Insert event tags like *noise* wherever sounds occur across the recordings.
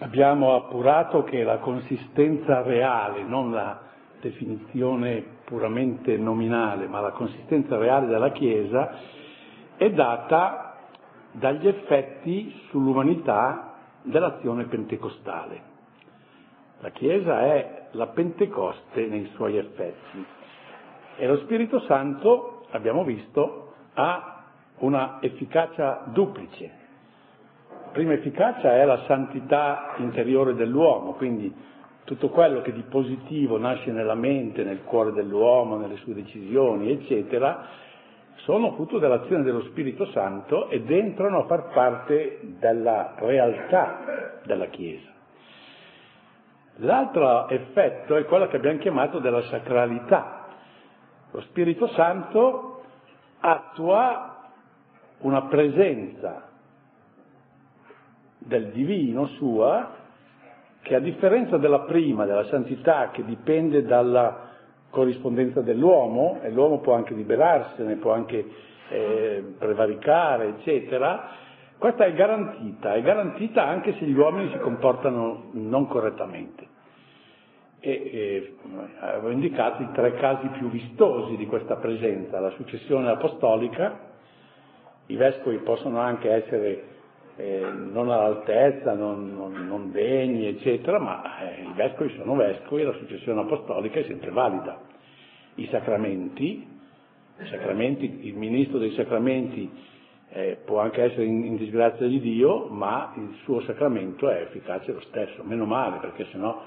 abbiamo appurato che la consistenza reale, non la definizione puramente nominale, ma la consistenza reale della Chiesa è data dagli effetti sull'umanità dell'azione pentecostale. La Chiesa è la Pentecoste nei suoi effetti e lo Spirito Santo, abbiamo visto, ha una efficacia duplice. Prima efficacia è la santità interiore dell'uomo, quindi tutto quello che di positivo nasce nella mente, nel cuore dell'uomo, nelle sue decisioni, eccetera, sono frutto dell'azione dello Spirito Santo ed entrano a far parte della realtà della Chiesa. L'altro effetto è quello che abbiamo chiamato della sacralità. Lo Spirito Santo attua una presenza del divino sua che a differenza della prima, della santità che dipende dalla corrispondenza dell'uomo, e l'uomo può anche liberarsene, può anche eh, prevaricare, eccetera, questa è garantita, è garantita anche se gli uomini si comportano non correttamente. E, e avevo indicato i tre casi più vistosi di questa presenza, la successione apostolica, i vescovi possono anche essere eh, non all'altezza, non, non, non, degni, eccetera, ma eh, i vescovi sono vescovi e la successione apostolica è sempre valida. I sacramenti, i sacramenti il ministro dei sacramenti eh, può anche essere in, in, disgrazia di Dio, ma il suo sacramento è efficace lo stesso, meno male, perché sennò,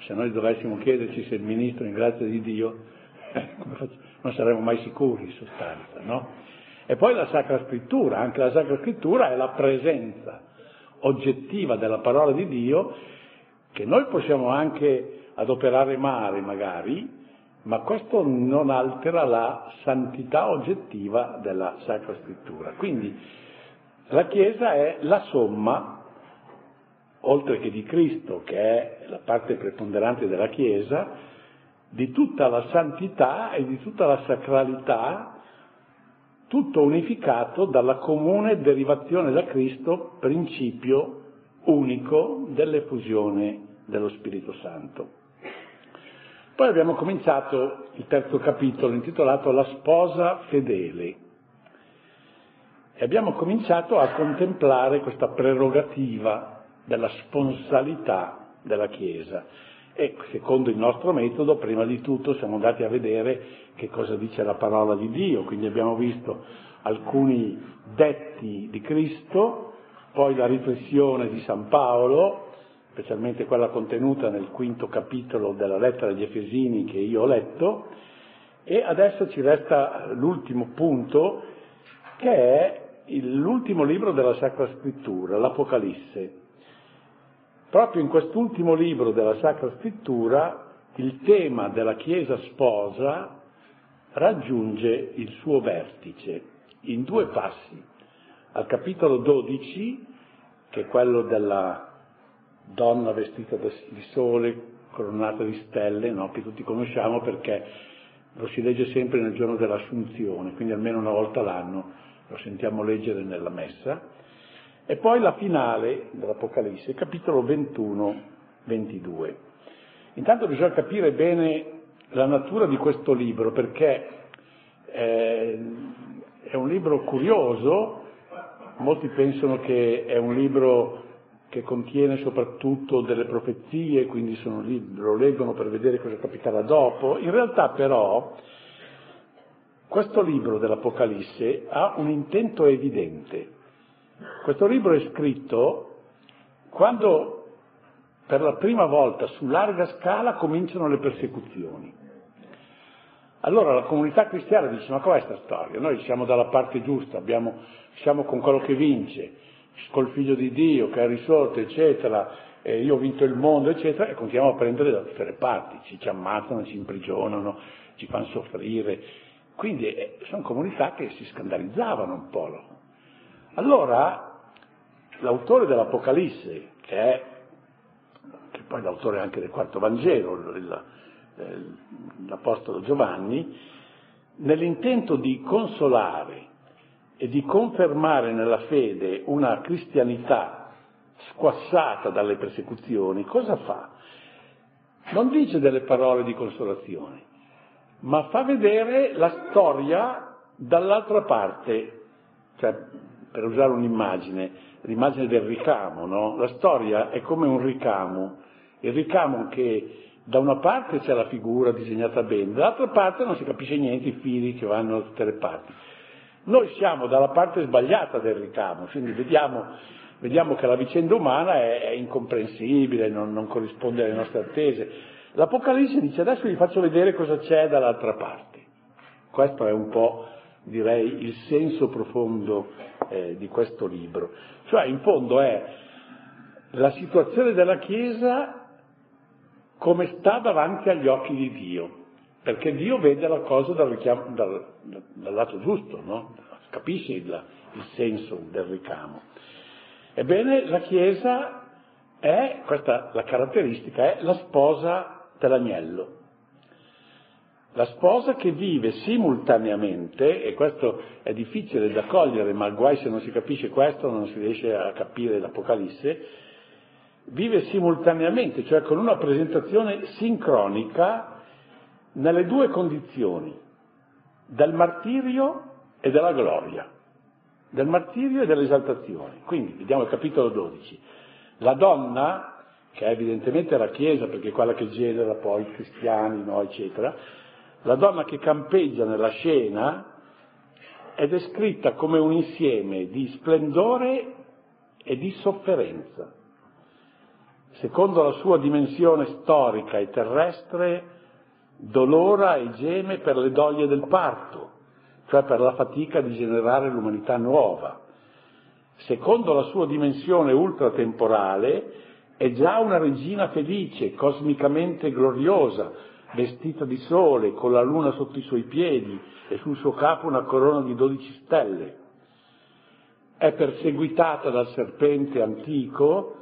se noi dovessimo chiederci se il ministro è in grazia di Dio, *laughs* non saremmo mai sicuri in sostanza, no? E poi la Sacra Scrittura, anche la Sacra Scrittura è la presenza oggettiva della parola di Dio che noi possiamo anche adoperare male magari, ma questo non altera la santità oggettiva della Sacra Scrittura. Quindi la Chiesa è la somma, oltre che di Cristo, che è la parte preponderante della Chiesa, di tutta la santità e di tutta la sacralità tutto unificato dalla comune derivazione da Cristo, principio unico dell'effusione dello Spirito Santo. Poi abbiamo cominciato il terzo capitolo intitolato La sposa fedele e abbiamo cominciato a contemplare questa prerogativa della sponsalità della Chiesa. E secondo il nostro metodo, prima di tutto siamo andati a vedere che cosa dice la parola di Dio, quindi abbiamo visto alcuni detti di Cristo, poi la riflessione di San Paolo, specialmente quella contenuta nel quinto capitolo della lettera agli Efesini che io ho letto, e adesso ci resta l'ultimo punto, che è l'ultimo libro della Sacra Scrittura, l'Apocalisse. Proprio in quest'ultimo libro della Sacra Scrittura il tema della Chiesa sposa raggiunge il suo vertice in due passi. Al capitolo 12, che è quello della donna vestita di sole, coronata di stelle, no? che tutti conosciamo perché lo si legge sempre nel giorno dell'Assunzione, quindi almeno una volta l'anno lo sentiamo leggere nella messa. E poi la finale dell'Apocalisse, capitolo 21-22. Intanto bisogna capire bene la natura di questo libro, perché eh, è un libro curioso, molti pensano che è un libro che contiene soprattutto delle profezie, quindi lì, lo leggono per vedere cosa capiterà dopo. In realtà però questo libro dell'Apocalisse ha un intento evidente. Questo libro è scritto quando per la prima volta su larga scala cominciano le persecuzioni. Allora la comunità cristiana dice ma com'è questa storia? Noi siamo dalla parte giusta, abbiamo, siamo con quello che vince, col figlio di Dio che è risorto, eccetera, io ho vinto il mondo, eccetera, e continuiamo a prendere da tutte le parti, ci, ci ammazzano, ci imprigionano, ci fanno soffrire. Quindi eh, sono comunità che si scandalizzavano un po'. Allora, l'autore dell'Apocalisse, che è, che poi l'autore anche del quarto Vangelo, il, l'Apostolo Giovanni, nell'intento di consolare e di confermare nella fede una cristianità squassata dalle persecuzioni, cosa fa? Non dice delle parole di consolazione, ma fa vedere la storia dall'altra parte, cioè per usare un'immagine, l'immagine del ricamo, no? La storia è come un ricamo, il ricamo che da una parte c'è la figura disegnata bene, dall'altra parte non si capisce niente, i fili che vanno da tutte le parti. Noi siamo dalla parte sbagliata del ricamo, quindi vediamo, vediamo che la vicenda umana è, è incomprensibile, non, non corrisponde alle nostre attese. L'Apocalisse dice adesso vi faccio vedere cosa c'è dall'altra parte. Questo è un po', direi, il senso profondo eh, di questo libro. Cioè, in fondo è la situazione della Chiesa come sta davanti agli occhi di Dio, perché Dio vede la cosa dal, richiamo, dal, dal lato giusto, no? capisce il, il senso del ricamo. Ebbene, la Chiesa è, questa la caratteristica, è la sposa dell'agnello. La sposa che vive simultaneamente, e questo è difficile da cogliere, ma guai se non si capisce questo, non si riesce a capire l'Apocalisse, vive simultaneamente, cioè con una presentazione sincronica nelle due condizioni, del martirio e della gloria, del martirio e dell'esaltazione. Quindi, vediamo il capitolo 12. La donna, che è evidentemente la Chiesa, perché è quella che genera poi i cristiani, no, eccetera, la donna che campeggia nella scena è descritta come un insieme di splendore e di sofferenza secondo la sua dimensione storica e terrestre, dolora e geme per le doglie del parto, cioè per la fatica di generare l'umanità nuova. Secondo la sua dimensione ultratemporale, è già una regina felice, cosmicamente gloriosa, vestita di sole, con la luna sotto i suoi piedi e sul suo capo una corona di dodici stelle. È perseguitata dal serpente antico,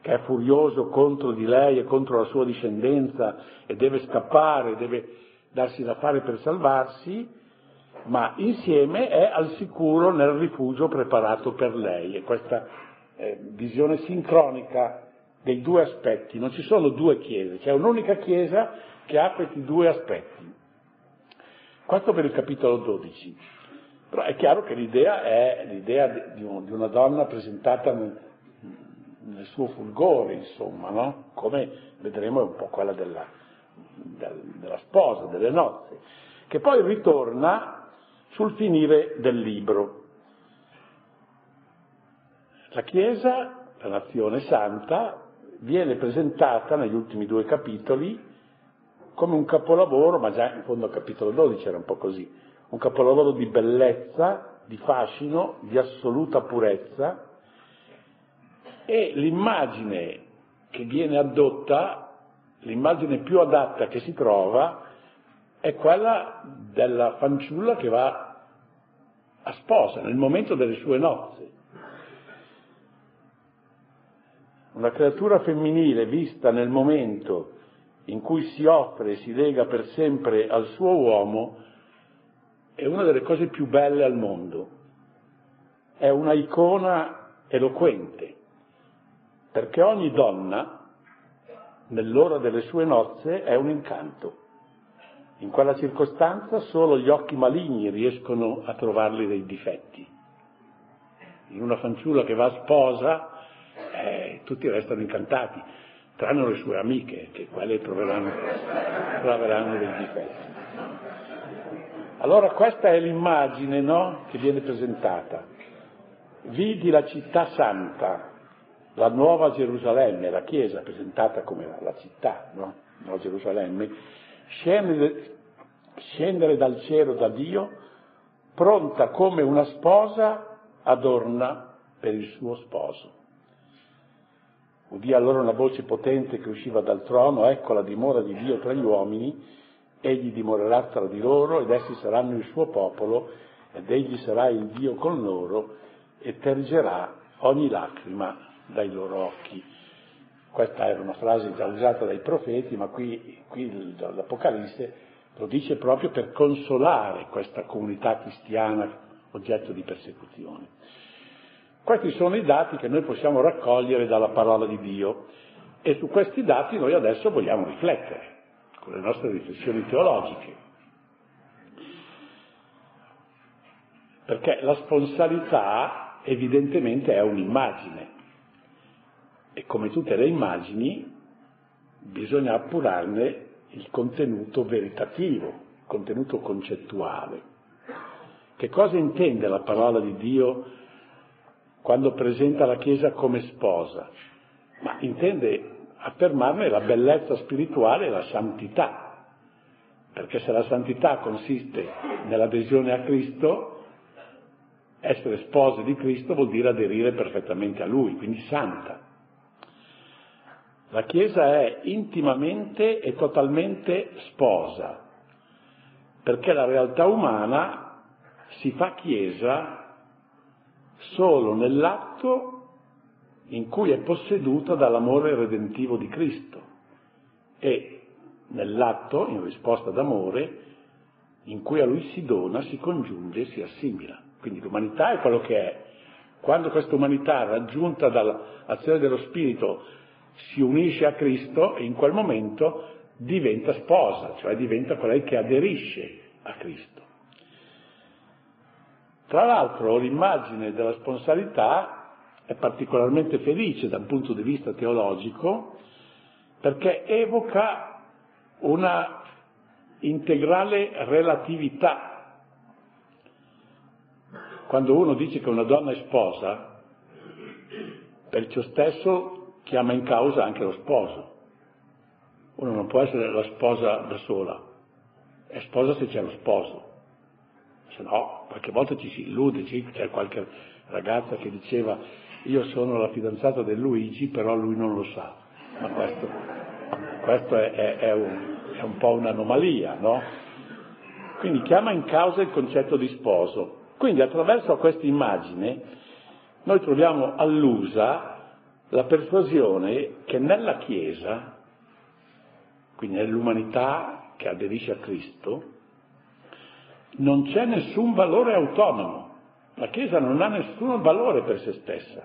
che è furioso contro di lei e contro la sua discendenza e deve scappare, deve darsi da fare per salvarsi, ma insieme è al sicuro nel rifugio preparato per lei. E questa eh, visione sincronica dei due aspetti, non ci sono due chiese, c'è un'unica chiesa che ha questi due aspetti. Questo per il capitolo 12. Però è chiaro che l'idea è l'idea di, una donna presentata nel, suo fulgore, insomma, no? come vedremo è un po' quella della, della sposa, delle nozze, che poi ritorna sul finire del libro. La Chiesa, la nazione santa, viene presentata negli ultimi due capitoli come un capolavoro, ma già in fondo al capitolo 12 era un po' così, un capolavoro di bellezza, di fascino, di assoluta purezza, e l'immagine che viene adotta, l'immagine più adatta che si trova, è quella della fanciulla che va a sposa nel momento delle sue nozze. Una creatura femminile vista nel momento in cui si offre e si lega per sempre al suo uomo è una delle cose più belle al mondo. È una icona eloquente perché ogni donna, nell'ora delle sue nozze, è un incanto. In quella circostanza solo gli occhi maligni riescono a trovarli dei difetti. In una fanciulla che va a sposa, eh, tutti restano incantati, tranne le sue amiche, che quelle troveranno, troveranno dei difetti. Allora questa è l'immagine no, che viene presentata. Vidi la città santa, la nuova Gerusalemme, la Chiesa presentata come la, città, no? Nuova Gerusalemme, scendere, scendere dal cielo da Dio, pronta come una sposa adorna per il suo sposo. Udì allora una voce potente che usciva dal trono, ecco la dimora di Dio tra gli uomini, egli dimorerà tra di loro ed essi saranno il suo popolo ed egli sarà il Dio con loro e tergerà ogni lacrima dai loro occhi. Questa era una frase già usata dai profeti, ma qui, qui l'Apocalisse lo dice proprio per consolare questa comunità cristiana oggetto di persecuzione. Questi sono i dati che noi possiamo raccogliere dalla parola di Dio e su questi dati noi adesso vogliamo riflettere con le nostre riflessioni teologiche. Perché la sponsalità evidentemente è un'immagine e come tutte le immagini bisogna appurarne il contenuto veritativo, il contenuto concettuale. Che cosa intende la parola di Dio quando presenta la Chiesa come sposa? Ma intende affermarne la bellezza spirituale e la santità, perché se la santità consiste nell'adesione a Cristo, essere spose di Cristo vuol dire aderire perfettamente a Lui, quindi santa. La Chiesa è intimamente e totalmente sposa, perché la realtà umana si fa Chiesa solo nell'atto in cui è posseduta dall'amore redentivo di Cristo e nell'atto, in risposta d'amore, in cui a Lui si dona, si congiunge e si assimila. Quindi l'umanità è quello che è. Quando questa umanità, raggiunta dall'azione dello Spirito, si unisce a Cristo, in quel momento diventa sposa, cioè diventa colei che aderisce a Cristo. Tra l'altro l'immagine della sponsalità è particolarmente felice da un punto di vista teologico perché evoca una integrale relatività quando uno dice che una donna è sposa, per ciò stesso chiama in causa anche lo sposo. Uno non può essere la sposa da sola, è sposa se c'è lo sposo. Se no, qualche volta ci si illude, c'è qualche ragazza che diceva io sono la fidanzata del Luigi, però lui non lo sa. Ma questo, questo è, è, è, un, è un po' un'anomalia, no? Quindi chiama in causa il concetto di sposo. Quindi attraverso questa immagine noi troviamo allusa la persuasione che nella Chiesa, quindi nell'umanità che aderisce a Cristo, non c'è nessun valore autonomo. La Chiesa non ha nessun valore per se stessa.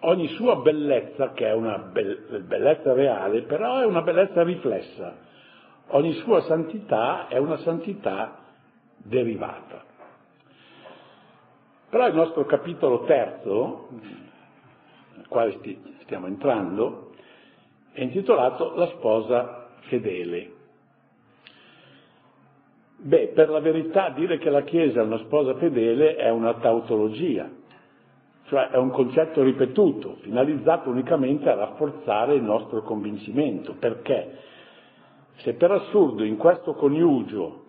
Ogni sua bellezza, che è una bellezza reale, però è una bellezza riflessa. Ogni sua santità è una santità derivata. Però il nostro capitolo terzo, nel quale stiamo entrando, è intitolato La sposa fedele. Beh, per la verità dire che la Chiesa è una sposa fedele è una tautologia, cioè è un concetto ripetuto, finalizzato unicamente a rafforzare il nostro convincimento, perché se per assurdo in questo coniugio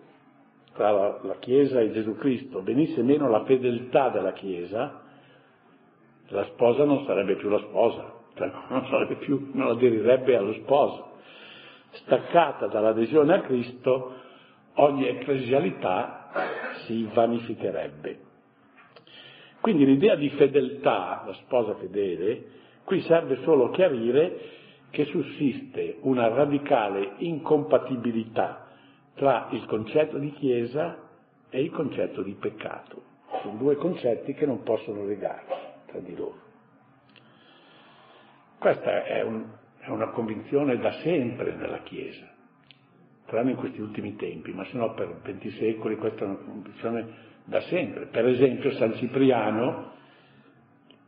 tra la, la Chiesa e Gesù Cristo venisse meno la fedeltà della Chiesa, la sposa non sarebbe più la sposa, cioè *laughs* non, più, non aderirebbe allo sposo. Staccata dall'adesione a Cristo, ogni ecclesialità si vanificherebbe. Quindi l'idea di fedeltà, la sposa fedele, qui serve solo a chiarire che sussiste una radicale incompatibilità tra il concetto di Chiesa e il concetto di peccato. Sono due concetti che non possono legarsi tra di loro. Questa è, un, è una convinzione da sempre nella Chiesa, tranne in questi ultimi tempi, ma se no per 20 secoli questa è una convinzione da sempre. Per esempio San Cipriano,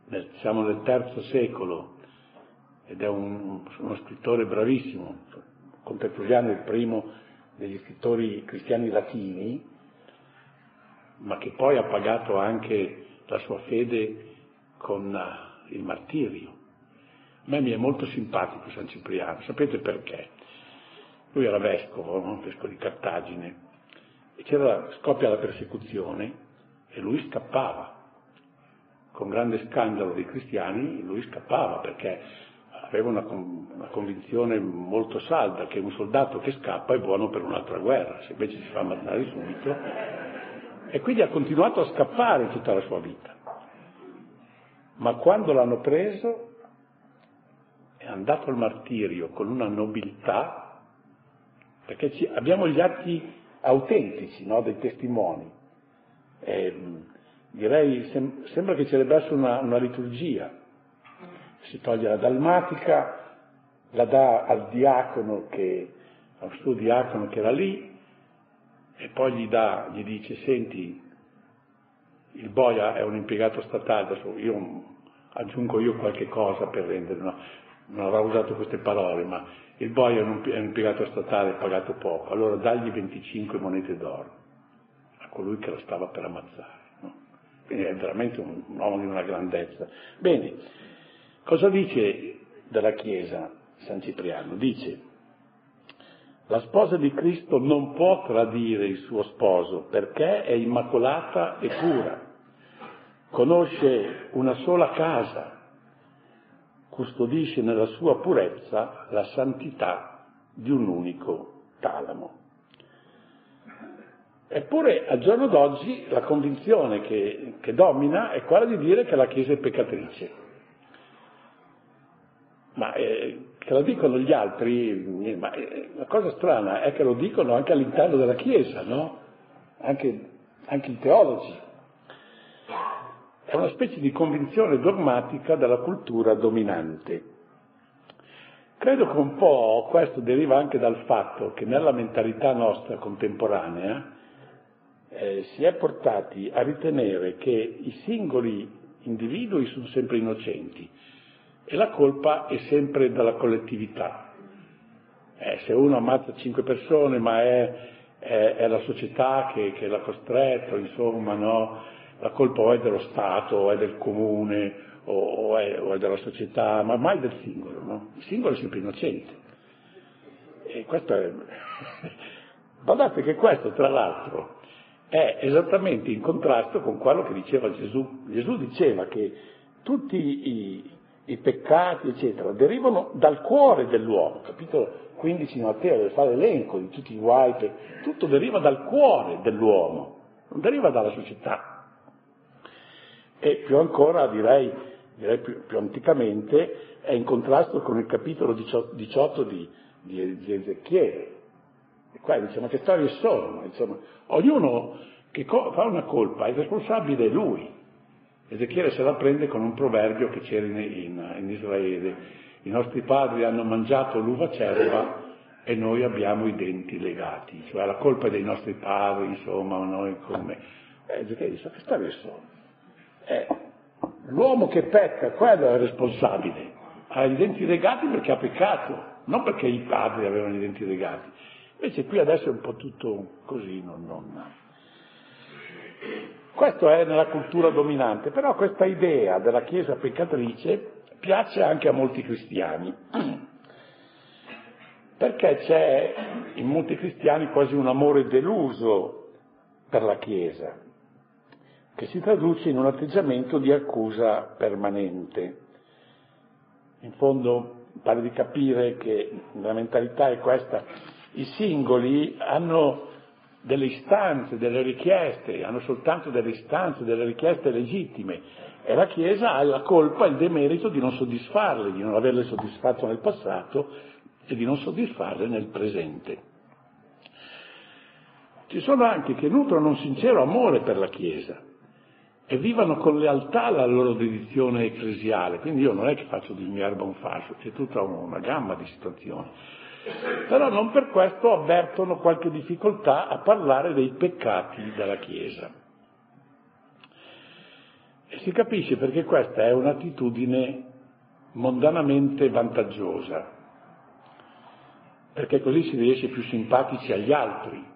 nel, siamo nel terzo secolo, ed è un, uno scrittore bravissimo, Contemporaneo il primo degli scrittori cristiani latini, ma che poi ha pagato anche la sua fede con eh, il martirio. A me mi è molto simpatico San Cipriano, sapete perché? Lui era vescovo, no? vescovo di Cartagine, e c'era, scoppia la persecuzione e lui scappava. Con grande scandalo dei cristiani lui scappava perché aveva una, una, convinzione molto salda che un soldato che scappa è buono per un'altra guerra, se invece si fa ammazzare subito. E quindi ha continuato a scappare tutta la sua vita. Ma quando l'hanno preso è andato al martirio con una nobiltà, perché ci, abbiamo gli atti autentici no, dei testimoni. E, direi, sem- sembra che ci debba essere una, una liturgia. Si toglie la dalmatica, la dà al diacono che, al suo diacono che era lì, e poi gli dà, gli dice, senti, il boia è un impiegato statale, adesso io aggiungo io qualche cosa per rendere, no, non avrà usato queste parole, ma il boia è un, impiegato statale pagato poco, allora dagli 25 monete d'oro a colui che lo stava per ammazzare. No? Quindi è veramente un, un uomo di una grandezza. Bene, cosa dice della Chiesa San Cipriano? Dice, la sposa di Cristo non può tradire il suo sposo perché è immacolata e pura, conosce una sola casa, custodisce nella sua purezza la santità di un unico talamo. Eppure al giorno d'oggi la convinzione che, che domina è quella di dire che la Chiesa è peccatrice. Ma eh, che lo dicono gli altri, ma eh, la cosa strana è che lo dicono anche all'interno della Chiesa, no? Anche, anche i teologi. È una specie di convinzione dogmatica della cultura dominante. Credo che un po' questo deriva anche dal fatto che nella mentalità nostra contemporanea eh, si è portati a ritenere che i singoli individui sono sempre innocenti e la colpa è sempre dalla collettività. Eh, se uno ammazza cinque persone ma è, è, è la società che, che, l'ha costretto, insomma, no? La colpa o è dello Stato o è del comune o, è, o è, della società, ma mai del singolo. No? Il singolo è sempre innocente. E questo è... *laughs* Guardate che questo, tra l'altro, è esattamente in contrasto con quello che diceva Gesù. Gesù diceva che tutti i, i peccati, eccetera, derivano dal cuore dell'uomo. Capitolo 15 di Matteo deve fare l'elenco di tutti i guai, tutto deriva dal cuore dell'uomo, non deriva dalla società. E più ancora, direi, direi più, più, anticamente, è in contrasto con il capitolo 18 di, di, di Ezechiele. E qua dice, ma che storie sono? Insomma, ognuno che co- fa una colpa, il responsabile è lui. Ezechiele se la prende con un proverbio che c'era in, in, in Israele. I nostri padri hanno mangiato l'uva cerva e noi abbiamo i denti legati, cioè la colpa è dei nostri padri, insomma, noi come... Eh, Ezechiele dice, che storie sono? Eh, l'uomo che pecca, quello è il responsabile, ha i denti legati perché ha peccato, non perché i padri avevano i denti legati. Invece qui adesso è un po' tutto così, non... non... Questo è nella cultura dominante, però questa idea della Chiesa peccatrice piace anche a molti cristiani, perché c'è in molti cristiani quasi un amore deluso per la Chiesa, che si traduce in un atteggiamento di accusa permanente. In fondo pare di capire che la mentalità è questa, i singoli hanno delle istanze, delle richieste, hanno soltanto delle istanze, delle richieste legittime e la Chiesa ha la colpa e il demerito di non soddisfarle, di non averle soddisfatto nel passato e di non soddisfarle nel presente. Ci sono anche che nutrono un sincero amore per la Chiesa e vivano con lealtà la loro dedizione ecclesiale, quindi io non è che faccio di mia erba un fascio, c'è tutta una gamma di situazioni. Però non per questo avvertono qualche difficoltà a parlare dei peccati della Chiesa. E si capisce perché questa è un'attitudine mondanamente vantaggiosa, perché così si riesce più simpatici agli altri,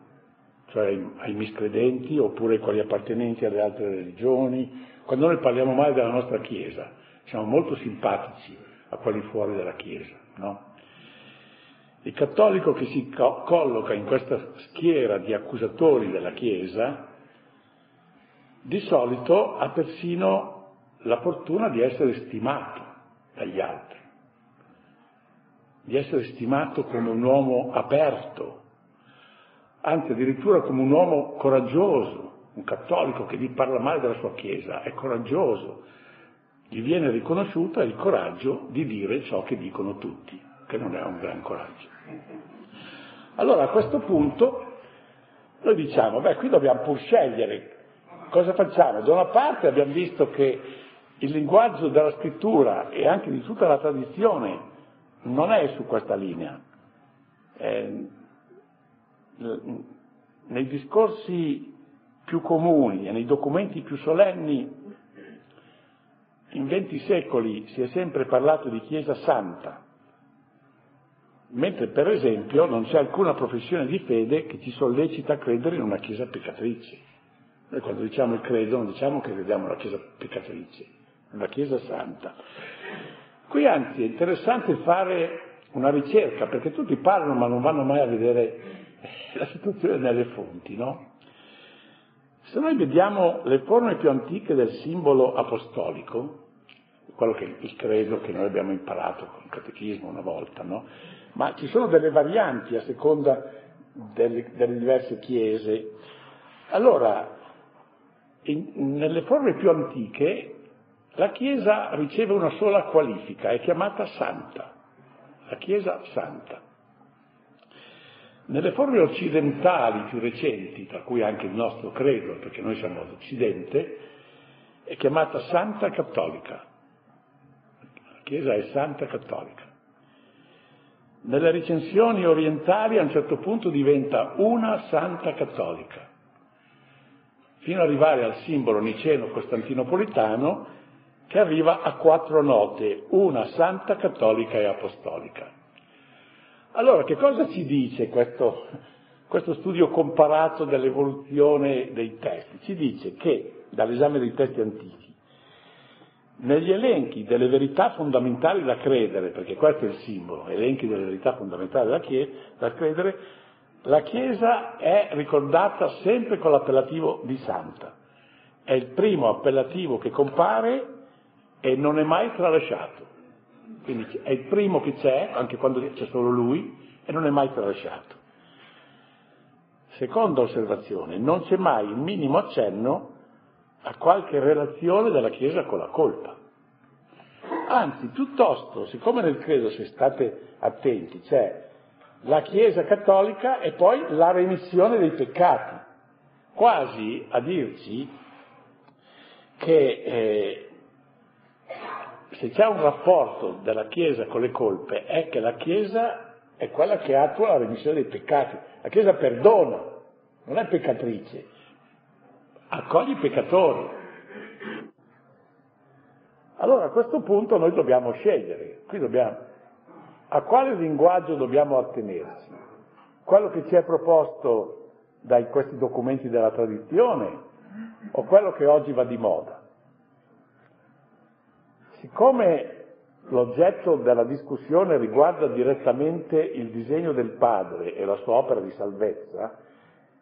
cioè ai miscredenti oppure ai quali appartenenti alle altre religioni. Quando noi parliamo male della nostra Chiesa, siamo molto simpatici a quelli fuori dalla Chiesa, no? Il cattolico che si co- colloca in questa schiera di accusatori della Chiesa, di solito ha persino la fortuna di essere stimato dagli altri, di essere stimato come un uomo aperto, anzi addirittura come un uomo coraggioso, un cattolico che vi parla male della sua Chiesa, è coraggioso, gli viene riconosciuto il coraggio di dire ciò che dicono tutti, che non è un gran coraggio. Allora a questo punto noi diciamo, beh qui dobbiamo pur scegliere cosa facciamo? Da una parte abbiamo visto che il linguaggio della scrittura e anche di tutta la tradizione non è su questa linea. Eh, nei discorsi più comuni e nei documenti più solenni, in venti secoli si è sempre parlato di Chiesa Santa, mentre per esempio non c'è alcuna professione di fede che ci sollecita a credere in una Chiesa peccatrice. Noi quando diciamo il credo non diciamo che crediamo in una Chiesa peccatrice, in una Chiesa Santa. Qui anzi è interessante fare una ricerca, perché tutti parlano ma non vanno mai a vedere *laughs* la situazione nelle fonti, no? Se noi vediamo le forme più antiche del simbolo apostolico, quello che il credo che noi abbiamo imparato con il catechismo una volta, no? Ma ci sono delle varianti a seconda delle, delle diverse chiese. Allora, in, nelle forme più antiche la Chiesa riceve una sola qualifica, è chiamata santa, la Chiesa santa. Nelle forme occidentali più recenti, tra cui anche il nostro credo, perché noi siamo all'Occidente, è chiamata Santa Cattolica. La Chiesa è Santa Cattolica. Nelle recensioni orientali a un certo punto diventa una Santa Cattolica, fino ad arrivare al simbolo niceno-costantinopolitano che arriva a quattro note, una Santa Cattolica e Apostolica. Allora, che cosa ci dice questo, questo studio comparato dell'evoluzione dei testi? Ci dice che, dall'esame dei testi antichi, negli elenchi delle verità fondamentali da credere, perché questo è il simbolo, elenchi delle verità fondamentali da, chiesa, da credere, la Chiesa è ricordata sempre con l'appellativo di santa. È il primo appellativo che compare e non è mai tralasciato. Quindi è il primo che c'è, anche quando c'è solo lui, e non è mai tralasciato. Seconda osservazione, non c'è mai il minimo accenno a qualche relazione della Chiesa con la colpa. Anzi, piuttosto, siccome nel credo, se state attenti, c'è la Chiesa cattolica e poi la remissione dei peccati, quasi a dirci che eh, se c'è un rapporto della Chiesa con le colpe è che la Chiesa è quella che attua la remissione dei peccati. La Chiesa perdona, non è peccatrice, accoglie i peccatori. Allora a questo punto noi dobbiamo scegliere, dobbiamo, a quale linguaggio dobbiamo attenersi? Quello che ci è proposto da questi documenti della tradizione o quello che oggi va di moda? Siccome l'oggetto della discussione riguarda direttamente il disegno del padre e la sua opera di salvezza,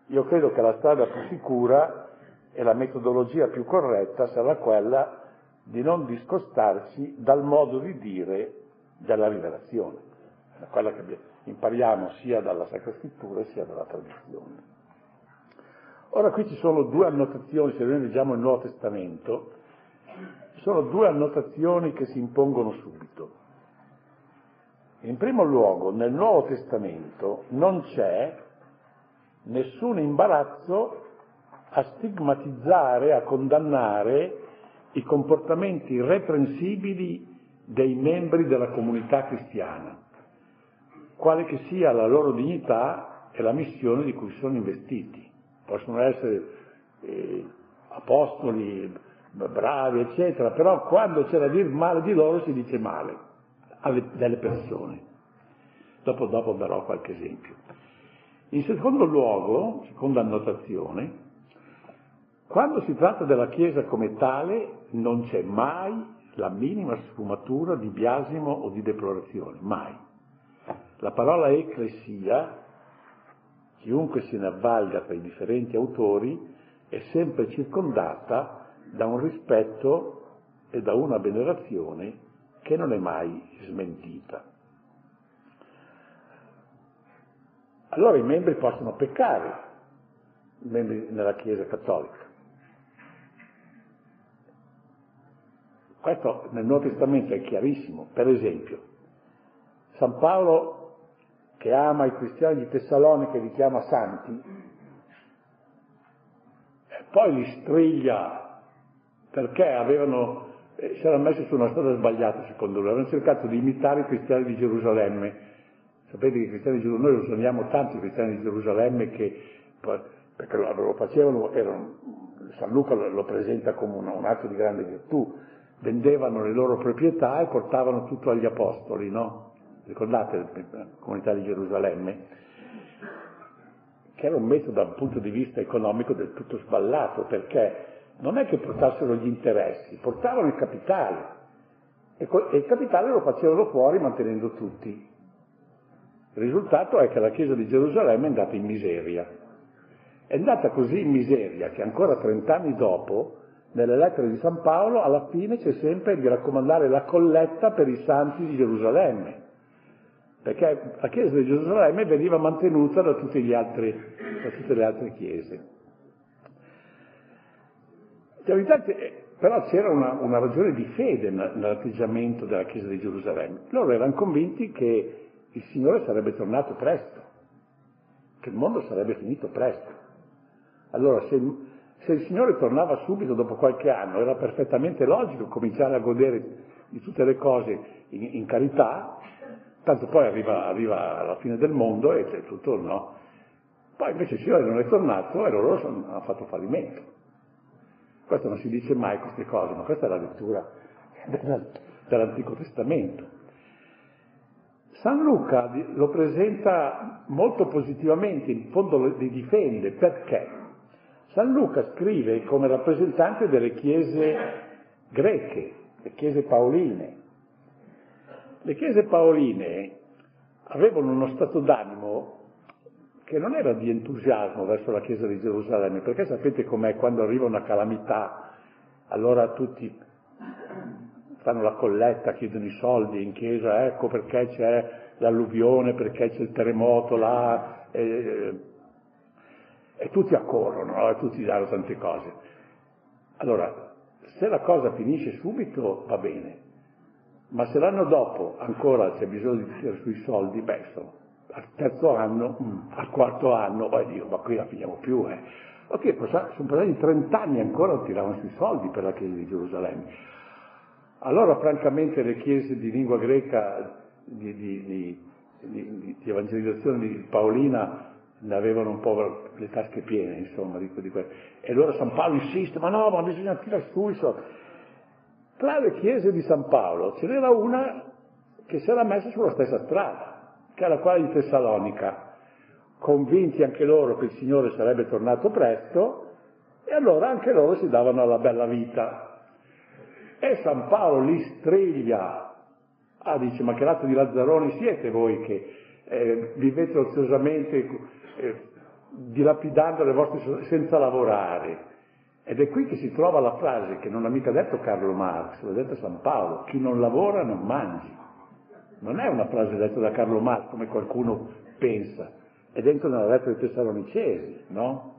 io credo che la strada più sicura e la metodologia più corretta sarà quella di non discostarci dal modo di dire della rivelazione, quella che impariamo sia dalla Sacra Scrittura sia dalla tradizione. Ora qui ci sono due annotazioni, se noi leggiamo il Nuovo Testamento, ci sono due annotazioni che si impongono subito. In primo luogo, nel Nuovo Testamento non c'è nessun imbarazzo a stigmatizzare, a condannare i comportamenti irreprensibili dei membri della comunità cristiana, quale che sia la loro dignità e la missione di cui sono investiti. Possono essere eh, apostoli, bravi, eccetera, però quando c'è da dire male di loro si dice male alle, delle persone. Dopo, dopo darò qualche esempio. In secondo luogo, seconda annotazione, quando si tratta della Chiesa come tale non c'è mai la minima sfumatura di biasimo o di deplorazione, mai. La parola ecclesia, chiunque se ne avvalga tra i differenti autori, è sempre circondata da un rispetto e da una venerazione che non è mai smentita. Allora i membri possono peccare, i membri nella Chiesa cattolica. Questo nel Nuovo Testamento è chiarissimo. Per esempio, San Paolo, che ama i cristiani di Tessalonica e li chiama santi, poi li striglia perché avevano, eh, si erano messi su una strada sbagliata secondo lui, avevano cercato di imitare i cristiani di Gerusalemme. Sapete che i cristiani di Gerusalemme, noi lo sogniamo tanto i cristiani di Gerusalemme che, perché lo facevano, erano, San Luca lo presenta come un, un atto di grande virtù, vendevano le loro proprietà e portavano tutto agli apostoli, no? Ricordate la comunità di Gerusalemme? Che era un metodo dal punto di vista economico del tutto sballato, perché non è che portassero gli interessi, portavano il capitale e, il capitale lo facevano fuori mantenendo tutti. Il risultato è che la Chiesa di Gerusalemme è andata in miseria. È andata così in miseria che ancora 30 anni dopo nelle lettere di San Paolo alla fine c'è sempre di raccomandare la colletta per i santi di Gerusalemme, perché la chiesa di Gerusalemme veniva mantenuta da, altri, da tutte le altre chiese. Però c'era una, una, ragione di fede nell'atteggiamento della chiesa di Gerusalemme. Loro erano convinti che il Signore sarebbe tornato presto, che il mondo sarebbe finito presto. Allora, se se il Signore tornava subito dopo qualche anno, era perfettamente logico cominciare a godere di tutte le cose in, in carità, tanto poi arriva, arriva, alla fine del mondo e c'è tutto no. Poi invece il Signore non è tornato e loro hanno fatto fallimento. Questo non si dice mai queste cose, ma questa è la lettura dell'Antico Testamento. San Luca lo presenta molto positivamente, in fondo lo difende, perché? San Luca scrive come rappresentante delle chiese greche, le chiese paoline. Le chiese paoline avevano uno stato d'animo che non era di entusiasmo verso la chiesa di Gerusalemme, perché sapete com'è quando arriva una calamità, allora tutti fanno la colletta, chiedono i soldi in chiesa, ecco perché c'è l'alluvione, perché c'è il terremoto là, eh, e tutti accorrono, no? e tutti danno tante cose. Allora, se la cosa finisce subito va bene, ma se l'anno dopo ancora c'è bisogno di tirare sui soldi, beh, insomma, al terzo anno, mm, al quarto anno, oh Dio, ma qui la finiamo più, eh. Ok, sono passati 30 anni ancora non tiravano sui soldi per la chiesa di Gerusalemme. Allora, francamente, le chiese di lingua greca, di, di, di, di evangelizzazione di Paolina, ne avevano un po' le tasche piene, insomma, di, di E allora San Paolo insiste, ma no, ma bisogna tirare su i soldi. Tra le chiese di San Paolo ce n'era una che si era messa sulla stessa strada, era quella di Tessalonica, convinti anche loro che il Signore sarebbe tornato presto, e allora anche loro si davano alla bella vita. E San Paolo li striglia. Ah, dice, ma che razza di Lazzaroni siete voi che eh, vivete oziosamente eh, dilapidando le vostre senza lavorare. Ed è qui che si trova la frase che non ha mica detto Carlo Marx, l'ha detto San Paolo, chi non lavora non mangi. Non è una frase detta da Carlo Marx come qualcuno pensa, è dentro nella lettera dei Tessalonicesi, no?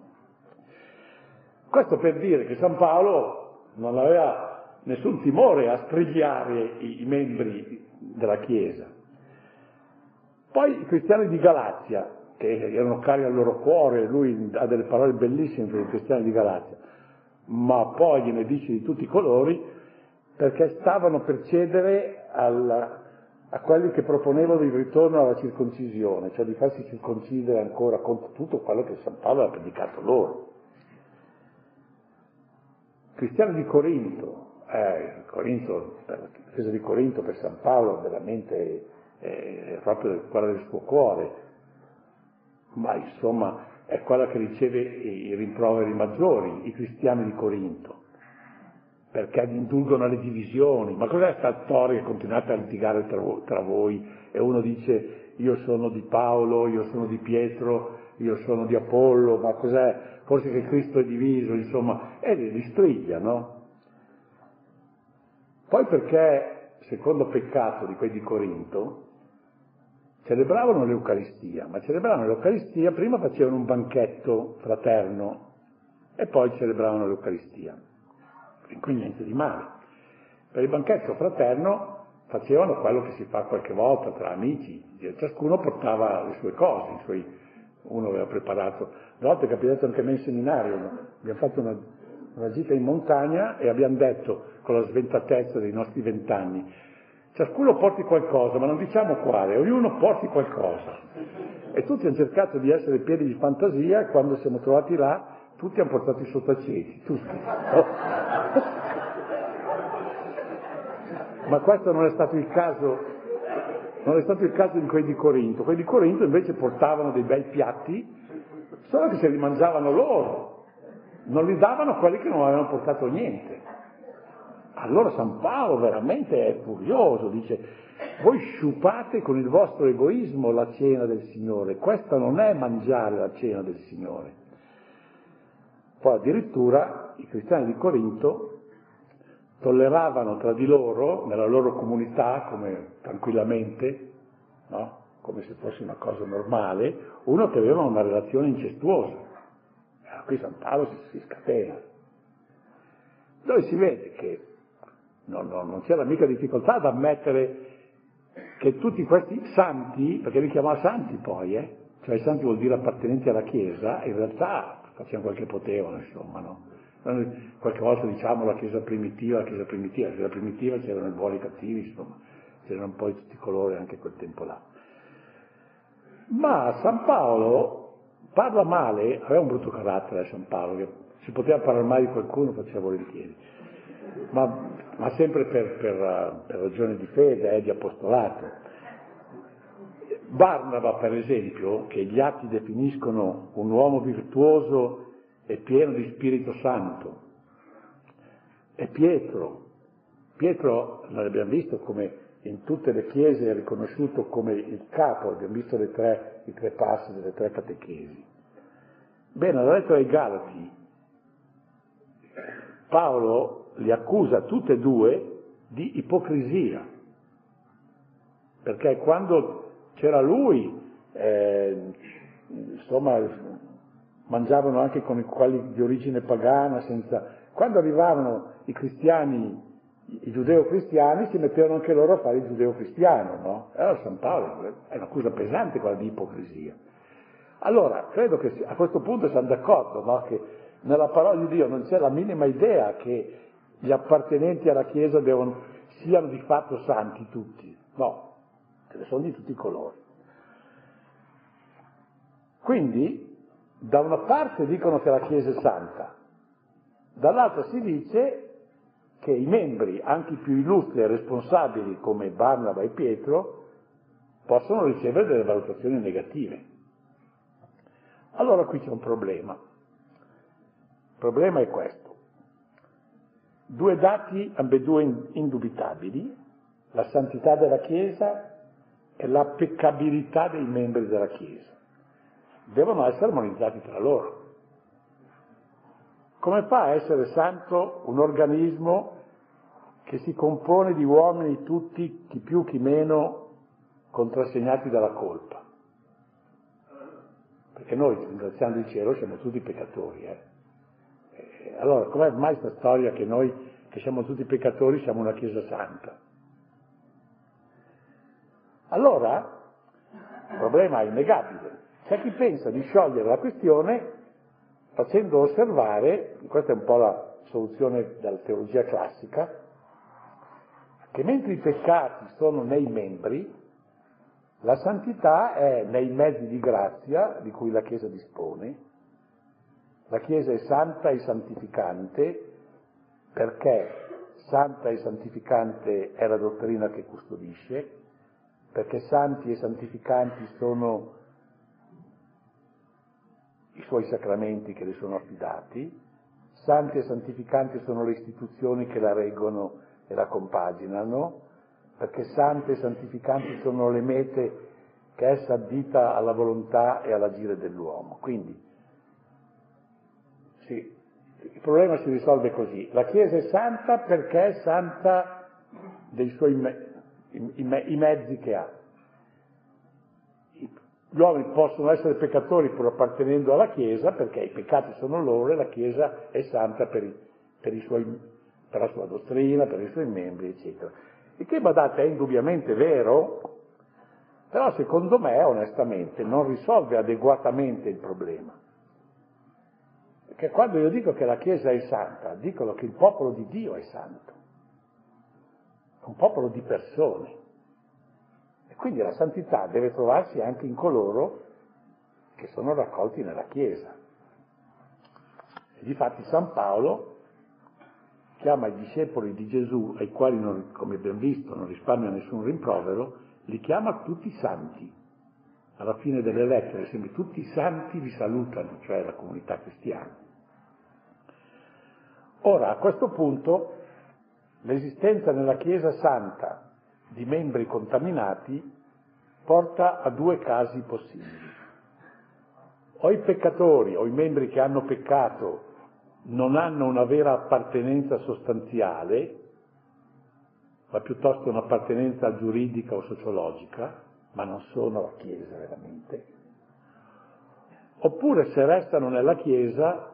Questo per dire che San Paolo non aveva nessun timore a strigliare i, i membri della Chiesa. Poi i cristiani di Galazia, che erano cari al loro cuore, lui ha delle parole bellissime per i cristiani di Galazia, ma poi gliene dice di tutti i colori perché stavano per cedere alla, a quelli che proponevano il ritorno alla circoncisione, cioè di farsi circoncidere ancora contro tutto quello che San Paolo ha predicato loro. Cristiani di Corinto, eh, Corinto, la chiesa di Corinto per San Paolo veramente è proprio quella del suo cuore, ma insomma è quella che riceve i rimproveri maggiori, i cristiani di Corinto, perché indulgono alle divisioni. Ma cos'è questa storia che continuate a litigare tra, tra voi e uno dice io sono di Paolo, io sono di Pietro, io sono di Apollo, ma cos'è? Forse che Cristo è diviso, insomma, e li striglia, no? Poi perché, secondo peccato di quelli di Corinto, celebravano l'Eucaristia, ma celebravano l'Eucaristia, prima facevano un banchetto fraterno e poi celebravano l'Eucaristia. Quindi niente di male. Per il banchetto fraterno facevano quello che si fa qualche volta tra amici, ciascuno portava le sue cose, i suoi uno aveva preparato. Una volta è capitato anche a me in seminario, no? abbiamo fatto una, una gita in montagna e abbiamo detto, con la sventatezza dei nostri vent'anni, ciascuno porti qualcosa, ma non diciamo quale, ognuno porti qualcosa. E tutti hanno cercato di essere pieni di fantasia e quando siamo trovati là, tutti hanno portato i sottaceti, tutti. *laughs* ma questo non è stato il caso non è stato il caso di quelli di Corinto. Quelli di Corinto invece portavano dei bei piatti, solo che se li mangiavano loro, non li davano a quelli che non avevano portato niente. Allora San Paolo veramente è furioso, dice, voi sciupate con il vostro egoismo la cena del Signore, questa non è mangiare la cena del Signore. Poi addirittura i cristiani di Corinto tolleravano tra di loro, nella loro comunità, come tranquillamente, no? come se fosse una cosa normale, uno che aveva una relazione incestuosa. Allora, qui San Paolo si, si scatena. Dove si vede che non, non, non c'era mica difficoltà ad ammettere che tutti questi santi, perché li chiamava santi poi, eh? cioè santi vuol dire appartenenti alla Chiesa, in realtà facevano quel che potevano, insomma, no? Qualche volta diciamo la Chiesa primitiva, la Chiesa primitiva, la Chiesa primitiva c'erano i buoni e i cattivi, insomma, c'erano un po' di tutti i colori anche quel tempo là. Ma San Paolo parla male, aveva un brutto carattere San Paolo, che si poteva parlare male di qualcuno, faceva volentieri, ma, ma sempre per, per, per, ragioni di fede e eh, di apostolato. Barnaba, per esempio, che gli atti definiscono un uomo virtuoso è pieno di Spirito Santo. E Pietro, Pietro l'abbiamo visto come in tutte le chiese è riconosciuto come il capo, abbiamo visto tre, i tre passi delle tre catechesi. Bene, alla lettera ai Galati, Paolo li accusa tutte e due di ipocrisia, perché quando c'era lui, eh, insomma, mangiavano anche con i quali di origine pagana, senza... Quando arrivavano i cristiani, i giudeo-cristiani, si mettevano anche loro a fare il giudeo-cristiano, no? E allora San Paolo è un'accusa pesante quella di ipocrisia. Allora, credo che a questo punto siamo d'accordo, no? Che nella parola di Dio non c'è la minima idea che gli appartenenti alla Chiesa devono, siano di fatto santi tutti. No, ce ne sono di tutti i colori. Quindi da una parte dicono che la Chiesa è santa, dall'altra si dice che i membri, anche i più illustri e responsabili come Barnaba e Pietro, possono ricevere delle valutazioni negative. Allora qui c'è un problema. Il problema è questo. Due dati, ambedue indubitabili, la santità della Chiesa e la peccabilità dei membri della Chiesa devono essere armonizzati tra loro. Come fa a essere santo un organismo che si compone di uomini tutti, chi più chi meno, contrassegnati dalla colpa? Perché noi, ringraziando il cielo, siamo tutti peccatori. Eh? Allora, com'è mai questa storia che noi, che siamo tutti peccatori, siamo una Chiesa santa? Allora, il problema è innegabile. C'è chi pensa di sciogliere la questione facendo osservare, questa è un po' la soluzione della teologia classica, che mentre i peccati sono nei membri, la santità è nei mezzi di grazia di cui la Chiesa dispone. La Chiesa è santa e santificante perché santa e santificante è la dottrina che custodisce, perché santi e santificanti sono i suoi sacramenti che le sono affidati, santi e santificanti sono le istituzioni che la reggono e la compaginano, perché santi e santificanti sono le mete che essa addita alla volontà e all'agire dell'uomo. Quindi, sì, il problema si risolve così. La Chiesa è santa perché è santa dei suoi me- i, i, i mezzi che ha gli uomini possono essere peccatori pur appartenendo alla Chiesa perché i peccati sono loro e la Chiesa è santa per, i, per, suoi, per la sua dottrina, per i suoi membri, eccetera. Il che, badate, è indubbiamente vero, Però secondo me, onestamente, non risolve adeguatamente il problema. Perché quando io dico che la Chiesa è santa, dicono che il popolo di Dio è santo, è un popolo di persone. E quindi la santità deve trovarsi anche in coloro che sono raccolti nella Chiesa. E difatti San Paolo chiama i discepoli di Gesù, ai quali, non, come abbiamo visto, non risparmia nessun rimprovero, li chiama tutti santi. Alla fine delle lettere, sembra tutti i santi vi salutano, cioè la comunità cristiana. Ora, a questo punto, l'esistenza nella Chiesa santa di membri contaminati porta a due casi possibili. O i peccatori o i membri che hanno peccato non hanno una vera appartenenza sostanziale, ma piuttosto un'appartenenza giuridica o sociologica, ma non sono la Chiesa veramente. Oppure se restano nella Chiesa,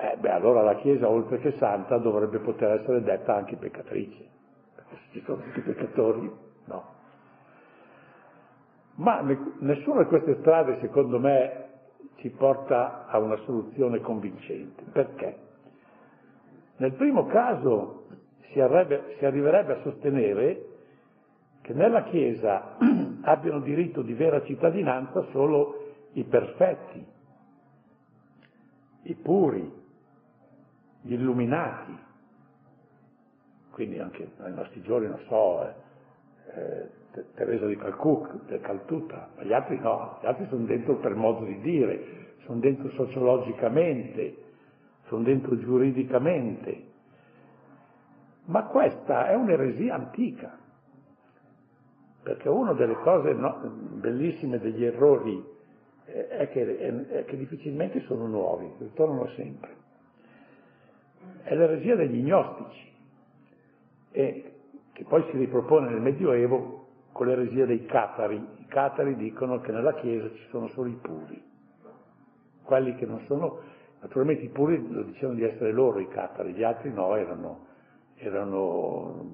eh beh, allora la Chiesa, oltre che santa, dovrebbe poter essere detta anche peccatrice, perché ci sono tutti peccatori, no. Ma nessuna di queste strade, secondo me, ci porta a una soluzione convincente. Perché? Nel primo caso si, arrebbe, si arriverebbe a sostenere che nella Chiesa *clears throat* abbiano diritto di vera cittadinanza solo i perfetti, i puri, gli illuminati. Quindi anche nei nostri giorni, non so, eh, eh Teresa di Caltutta, ma gli altri no, gli altri sono dentro per modo di dire, sono dentro sociologicamente, sono dentro giuridicamente. Ma questa è un'eresia antica, perché una delle cose no, bellissime degli errori è che, è che difficilmente sono nuovi, ritornano sempre. È l'eresia degli gnostici, e che poi si ripropone nel Medioevo con l'eresia dei catari. I catari dicono che nella Chiesa ci sono solo i puri. Quelli che non sono, naturalmente i puri lo dicevano di essere loro i catari, gli altri no, erano, erano,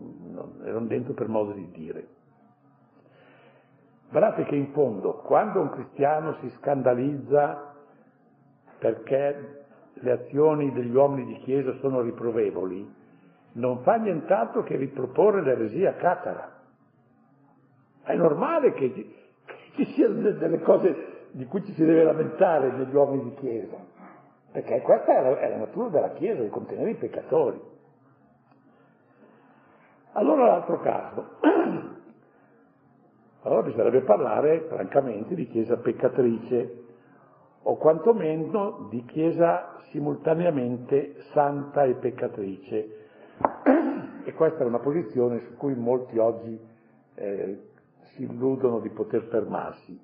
erano dentro per modo di dire. Guardate che in fondo, quando un cristiano si scandalizza perché le azioni degli uomini di Chiesa sono riprovevoli, non fa nient'altro che riproporre l'eresia catara. È normale che ci, siano delle cose di cui ci si deve lamentare negli uomini di Chiesa, perché questa è la, è la natura della Chiesa, di contenere i peccatori. Allora l'altro caso. *clears throat* Allora bisognerebbe parlare francamente di Chiesa peccatrice o quantomeno di Chiesa simultaneamente santa e peccatrice. E questa è una posizione su cui molti oggi eh, si illudono di poter fermarsi.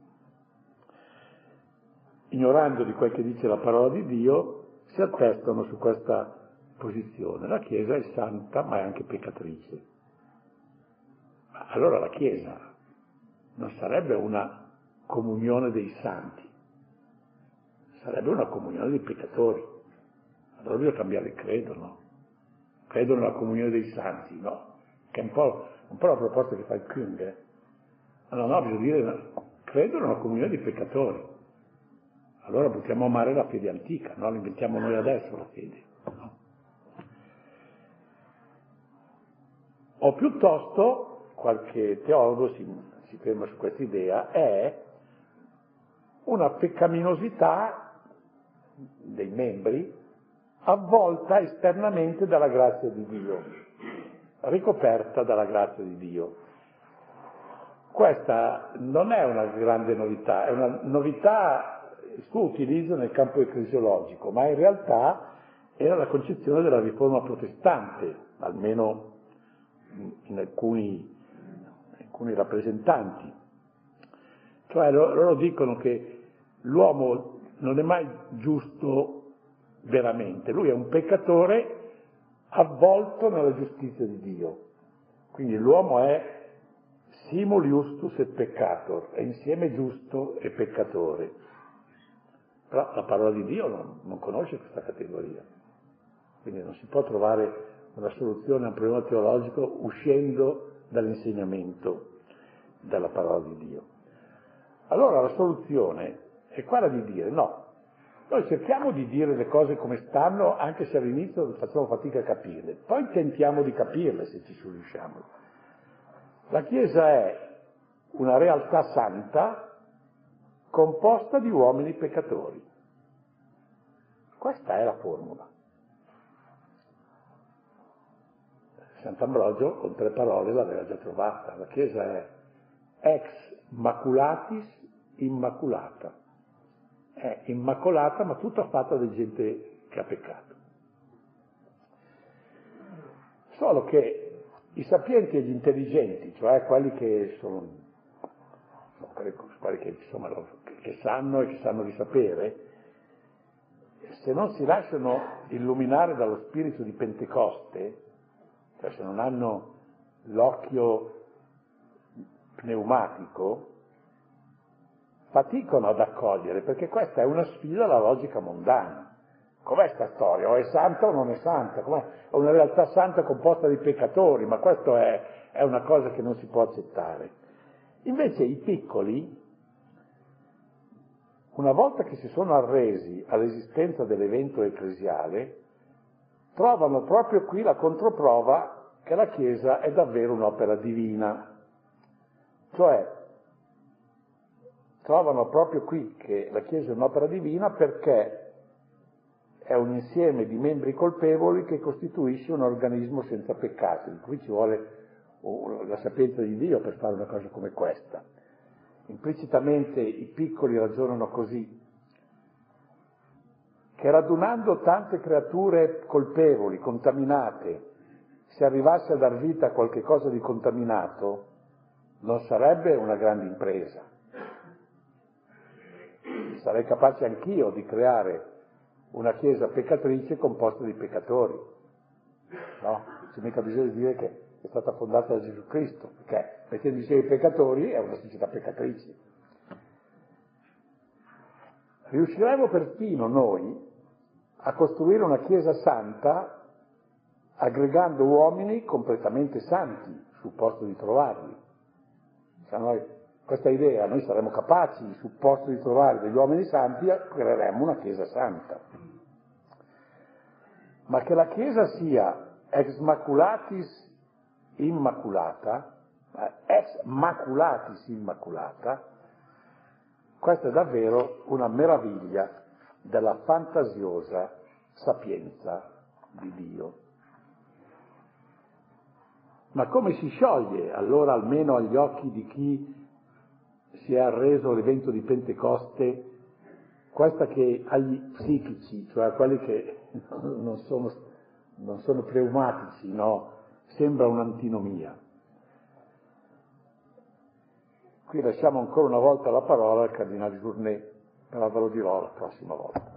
Ignorando di quel che dice la parola di Dio, si attestano su questa posizione. La Chiesa è santa ma è anche peccatrice. Ma allora la Chiesa non sarebbe una comunione dei santi, sarebbe una comunione dei peccatori. Allora bisogna cambiare il credo, no? Credo nella comunione dei santi, no? Che è un po', un po la proposta che fa il Küng, eh? Allora no, bisogna dire, credo nella comunione dei peccatori. Allora buttiamo a mare la fede antica, no? La inventiamo noi adesso la fede. No? O piuttosto, qualche teologo si, si ferma su questa idea, è una peccaminosità dei membri avvolta esternamente dalla grazia di Dio, ricoperta dalla grazia di Dio. Questa non è una grande novità, è una novità il suo utilizzo nel campo ecclesiologico, ma in realtà era la concezione della riforma protestante, almeno in alcuni, in alcuni rappresentanti. Cioè loro dicono che l'uomo non è mai giusto veramente, lui è un peccatore avvolto nella giustizia di Dio. Quindi l'uomo è simul justus et peccator, è insieme giusto e peccatore. Però la parola di Dio non, non conosce questa categoria, quindi non si può trovare una soluzione a un problema teologico uscendo dall'insegnamento. della parola di Dio. Allora la soluzione è quella di dire no, noi cerchiamo di dire le cose come stanno, anche se all'inizio facciamo fatica a capirle, poi tentiamo di capirle se ci riusciamo. La Chiesa è una realtà santa composta di uomini peccatori. Questa è la formula. Sant'Ambrogio con tre parole l'aveva già trovata. La Chiesa è ex maculatis immaculata è immacolata, ma tutta fatta da gente che ha peccato. Solo che i sapienti e gli intelligenti, cioè quelli che sono, quelli che, insomma, che sanno e che sanno di sapere, se non si lasciano illuminare dallo spirito di Pentecoste, cioè se non hanno l'occhio pneumatico, faticano ad accogliere, perché questa è una sfida alla logica mondana. Com'è sta storia? O è santa o non è santa? Com'è? È una realtà santa composta di peccatori, ma questo è, è una cosa che non si può accettare. Invece i piccoli, una volta che si sono arresi all'esistenza dell'evento ecclesiale, trovano proprio qui la controprova che la Chiesa è davvero un'opera divina. Cioè, trovano proprio qui che la Chiesa è un'opera divina perché è un insieme di membri colpevoli che costituisce un organismo senza peccati. Qui ci vuole la sapienza di Dio per fare una cosa come questa. Implicitamente i piccoli ragionano così, che radunando tante creature colpevoli, contaminate, se arrivasse a dar vita a qualche cosa di contaminato, non sarebbe una grande impresa sarei capace anch'io di creare una chiesa peccatrice composta di peccatori. No? C'è mica bisogno di dire che è stata fondata da Gesù Cristo, perché mettendo insieme i peccatori è una società peccatrice. Riusciremo perfino noi a costruire una chiesa santa aggregando uomini completamente santi sul posto di trovarli. Se noi questa idea, noi saremo capaci, sul posto di trovare degli uomini santi, creeremo una Chiesa santa. Ma che la Chiesa sia ex maculatis immaculata, ex maculatis immaculata, questa è davvero una meraviglia della fantasiosa sapienza di Dio. Ma come si scioglie allora almeno agli occhi di chi si è arreso all'evento di Pentecoste, questa che agli psichici, cioè a quelli che *laughs* non sono, non sono pneumatici, no? sembra un'antinomia. Qui lasciamo ancora una volta la parola al Cardinale Journet, però ve lo dirò la prossima volta.